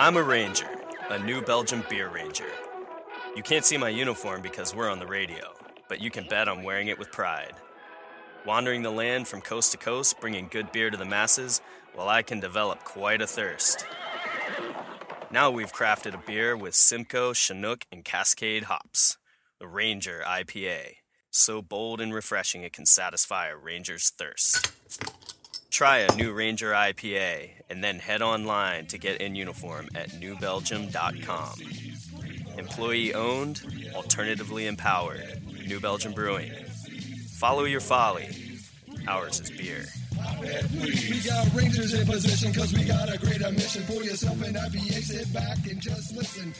I'm a ranger, a New Belgium beer ranger. You can't see my uniform because we're on the radio, but you can bet I'm wearing it with pride. Wandering the land from coast to coast, bringing good beer to the masses, well, I can develop quite a thirst. Now we've crafted a beer with Simcoe, Chinook, and Cascade hops, the Ranger IPA. So bold and refreshing it can satisfy a ranger's thirst. Try a new Ranger IPA and then head online to get in uniform at newbelgium.com. Employee owned, alternatively empowered. New Belgium Brewing. Follow your folly. Ours is beer. We got Rangers in position because we got a greater mission. Pour yourself an IPA, sit back and just listen.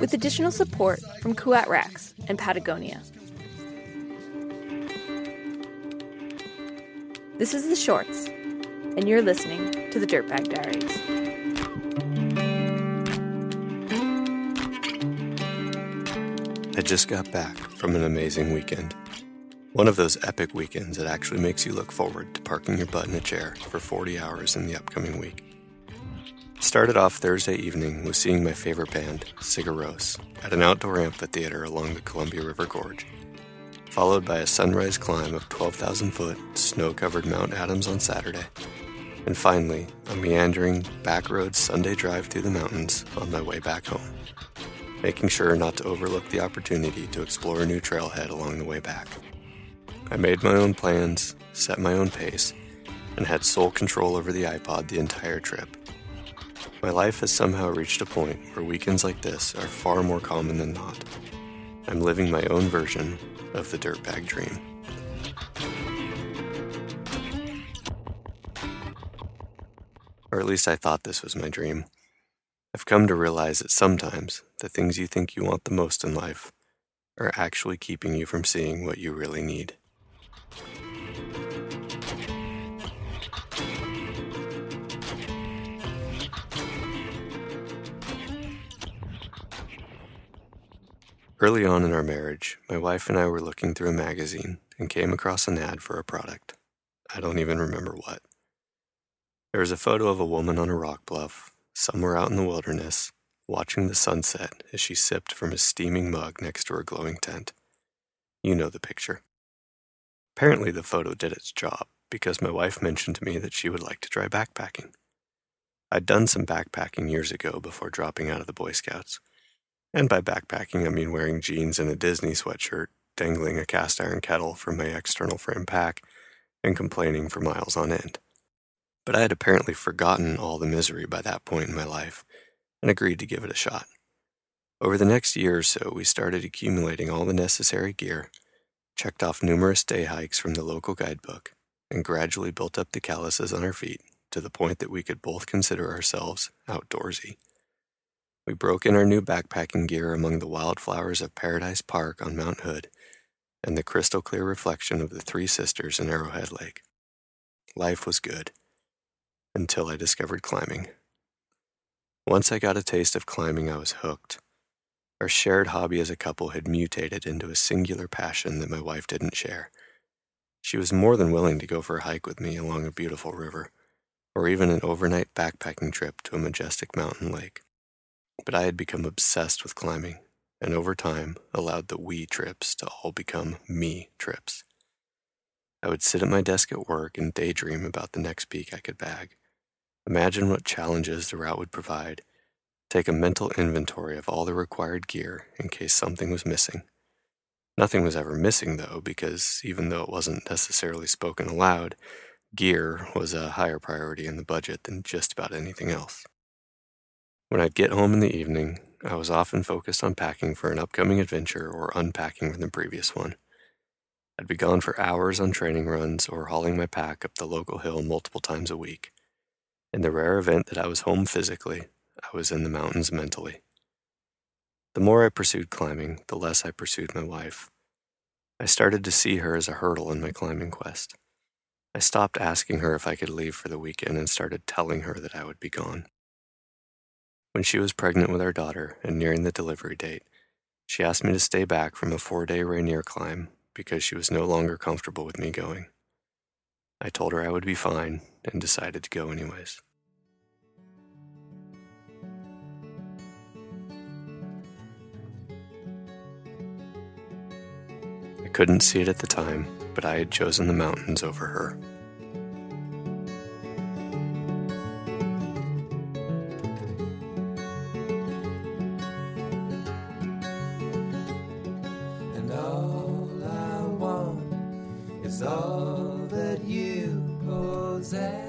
With additional support from Kuat Racks and Patagonia. This is The Shorts, and you're listening to the Dirtbag Diaries. I just got back from an amazing weekend. One of those epic weekends that actually makes you look forward to parking your butt in a chair for 40 hours in the upcoming week. Started off Thursday evening with seeing my favorite band, Rós, at an outdoor amphitheater along the Columbia River Gorge, followed by a sunrise climb of 12,000 foot snow covered Mount Adams on Saturday, and finally, a meandering backroad Sunday drive through the mountains on my way back home, making sure not to overlook the opportunity to explore a new trailhead along the way back. I made my own plans, set my own pace, and had sole control over the iPod the entire trip. My life has somehow reached a point where weekends like this are far more common than not. I'm living my own version of the dirtbag dream. Or at least I thought this was my dream. I've come to realize that sometimes the things you think you want the most in life are actually keeping you from seeing what you really need. Early on in our marriage, my wife and I were looking through a magazine and came across an ad for a product. I don't even remember what. There was a photo of a woman on a rock bluff, somewhere out in the wilderness, watching the sunset as she sipped from a steaming mug next to her glowing tent. You know the picture. Apparently, the photo did its job because my wife mentioned to me that she would like to try backpacking. I'd done some backpacking years ago before dropping out of the Boy Scouts. And by backpacking, I mean wearing jeans and a Disney sweatshirt, dangling a cast iron kettle from my external frame pack, and complaining for miles on end. But I had apparently forgotten all the misery by that point in my life and agreed to give it a shot. Over the next year or so, we started accumulating all the necessary gear, checked off numerous day hikes from the local guidebook, and gradually built up the calluses on our feet to the point that we could both consider ourselves outdoorsy. We broke in our new backpacking gear among the wildflowers of Paradise Park on Mount Hood and the crystal clear reflection of the Three Sisters in Arrowhead Lake. Life was good until I discovered climbing. Once I got a taste of climbing, I was hooked. Our shared hobby as a couple had mutated into a singular passion that my wife didn't share. She was more than willing to go for a hike with me along a beautiful river, or even an overnight backpacking trip to a majestic mountain lake. But I had become obsessed with climbing, and over time allowed the we trips to all become me trips. I would sit at my desk at work and daydream about the next peak I could bag. Imagine what challenges the route would provide. Take a mental inventory of all the required gear in case something was missing. Nothing was ever missing, though, because even though it wasn't necessarily spoken aloud, gear was a higher priority in the budget than just about anything else. When I'd get home in the evening, I was often focused on packing for an upcoming adventure or unpacking from the previous one. I'd be gone for hours on training runs or hauling my pack up the local hill multiple times a week. In the rare event that I was home physically, I was in the mountains mentally. The more I pursued climbing, the less I pursued my wife. I started to see her as a hurdle in my climbing quest. I stopped asking her if I could leave for the weekend and started telling her that I would be gone. When she was pregnant with our daughter and nearing the delivery date, she asked me to stay back from a four day Rainier climb because she was no longer comfortable with me going. I told her I would be fine and decided to go anyways. I couldn't see it at the time, but I had chosen the mountains over her. Is all that you possess.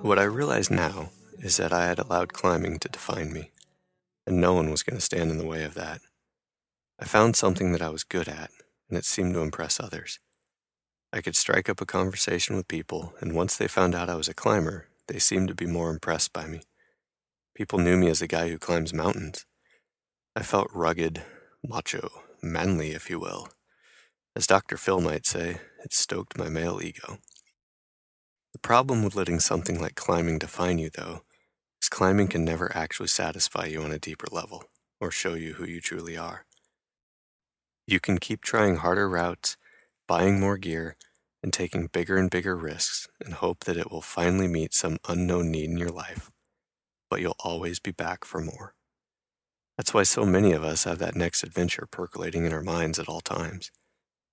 What I realize now is that I had allowed climbing to define me, and no one was going to stand in the way of that. I found something that I was good at, and it seemed to impress others. I could strike up a conversation with people, and once they found out I was a climber, they seemed to be more impressed by me. People knew me as the guy who climbs mountains. I felt rugged, macho, manly, if you will. As Dr. Phil might say, it stoked my male ego. The problem with letting something like climbing define you, though, is climbing can never actually satisfy you on a deeper level or show you who you truly are. You can keep trying harder routes, buying more gear, and taking bigger and bigger risks and hope that it will finally meet some unknown need in your life, but you'll always be back for more. That's why so many of us have that next adventure percolating in our minds at all times.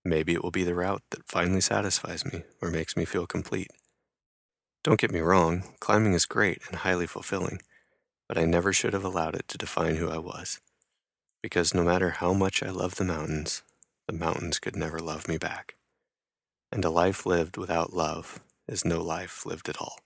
Maybe it will be the route that finally satisfies me or makes me feel complete. Don't get me wrong, climbing is great and highly fulfilling, but I never should have allowed it to define who I was. Because no matter how much I love the mountains, the mountains could never love me back. And a life lived without love is no life lived at all.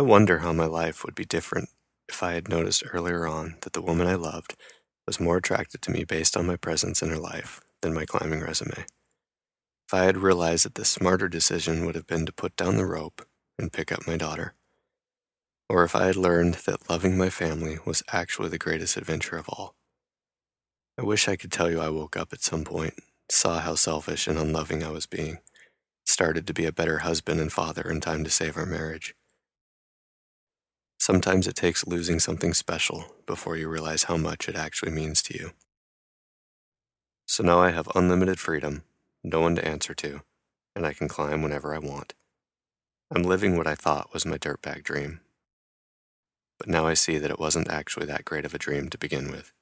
I wonder how my life would be different if I had noticed earlier on that the woman I loved was more attracted to me based on my presence in her life than my climbing resume. If I had realized that the smarter decision would have been to put down the rope and pick up my daughter. Or if I had learned that loving my family was actually the greatest adventure of all. I wish I could tell you I woke up at some point, saw how selfish and unloving I was being, started to be a better husband and father in time to save our marriage. Sometimes it takes losing something special before you realize how much it actually means to you. So now I have unlimited freedom, no one to answer to, and I can climb whenever I want. I'm living what I thought was my dirtbag dream. But now I see that it wasn't actually that great of a dream to begin with.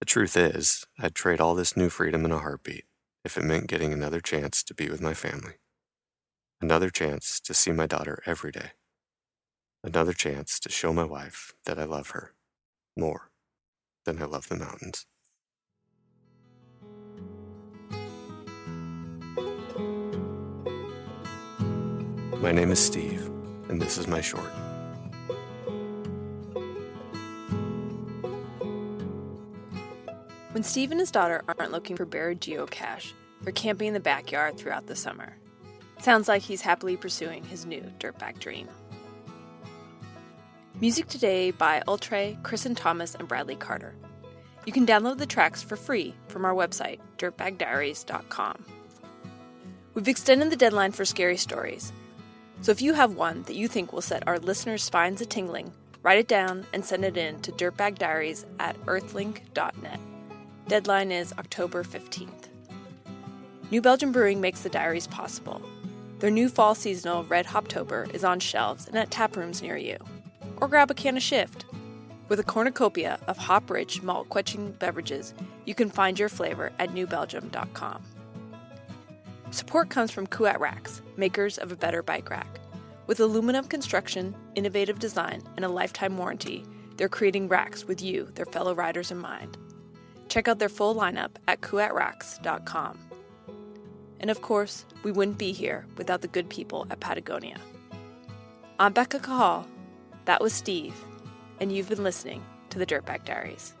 The truth is, I'd trade all this new freedom in a heartbeat if it meant getting another chance to be with my family. Another chance to see my daughter every day another chance to show my wife that I love her more than I love the mountains. My name is Steve, and this is my short. When Steve and his daughter aren't looking for buried geocache, they're camping in the backyard throughout the summer. Sounds like he's happily pursuing his new dirtbag dream. Music today by Ultre, and Thomas, and Bradley Carter. You can download the tracks for free from our website, dirtbagdiaries.com. We've extended the deadline for scary stories, so if you have one that you think will set our listeners' spines a tingling, write it down and send it in to dirtbagdiaries at earthlink.net. Deadline is October 15th. New Belgium Brewing makes the diaries possible. Their new fall seasonal Red Hoptober is on shelves and at tap rooms near you. Or grab a can of Shift. With a cornucopia of hop rich, malt quenching beverages, you can find your flavor at newbelgium.com. Support comes from Kuat Racks, makers of a better bike rack. With aluminum construction, innovative design, and a lifetime warranty, they're creating racks with you, their fellow riders, in mind. Check out their full lineup at kuatracks.com. And of course, we wouldn't be here without the good people at Patagonia. I'm Becca Cahall. That was Steve, and you've been listening to the Dirtbag Diaries.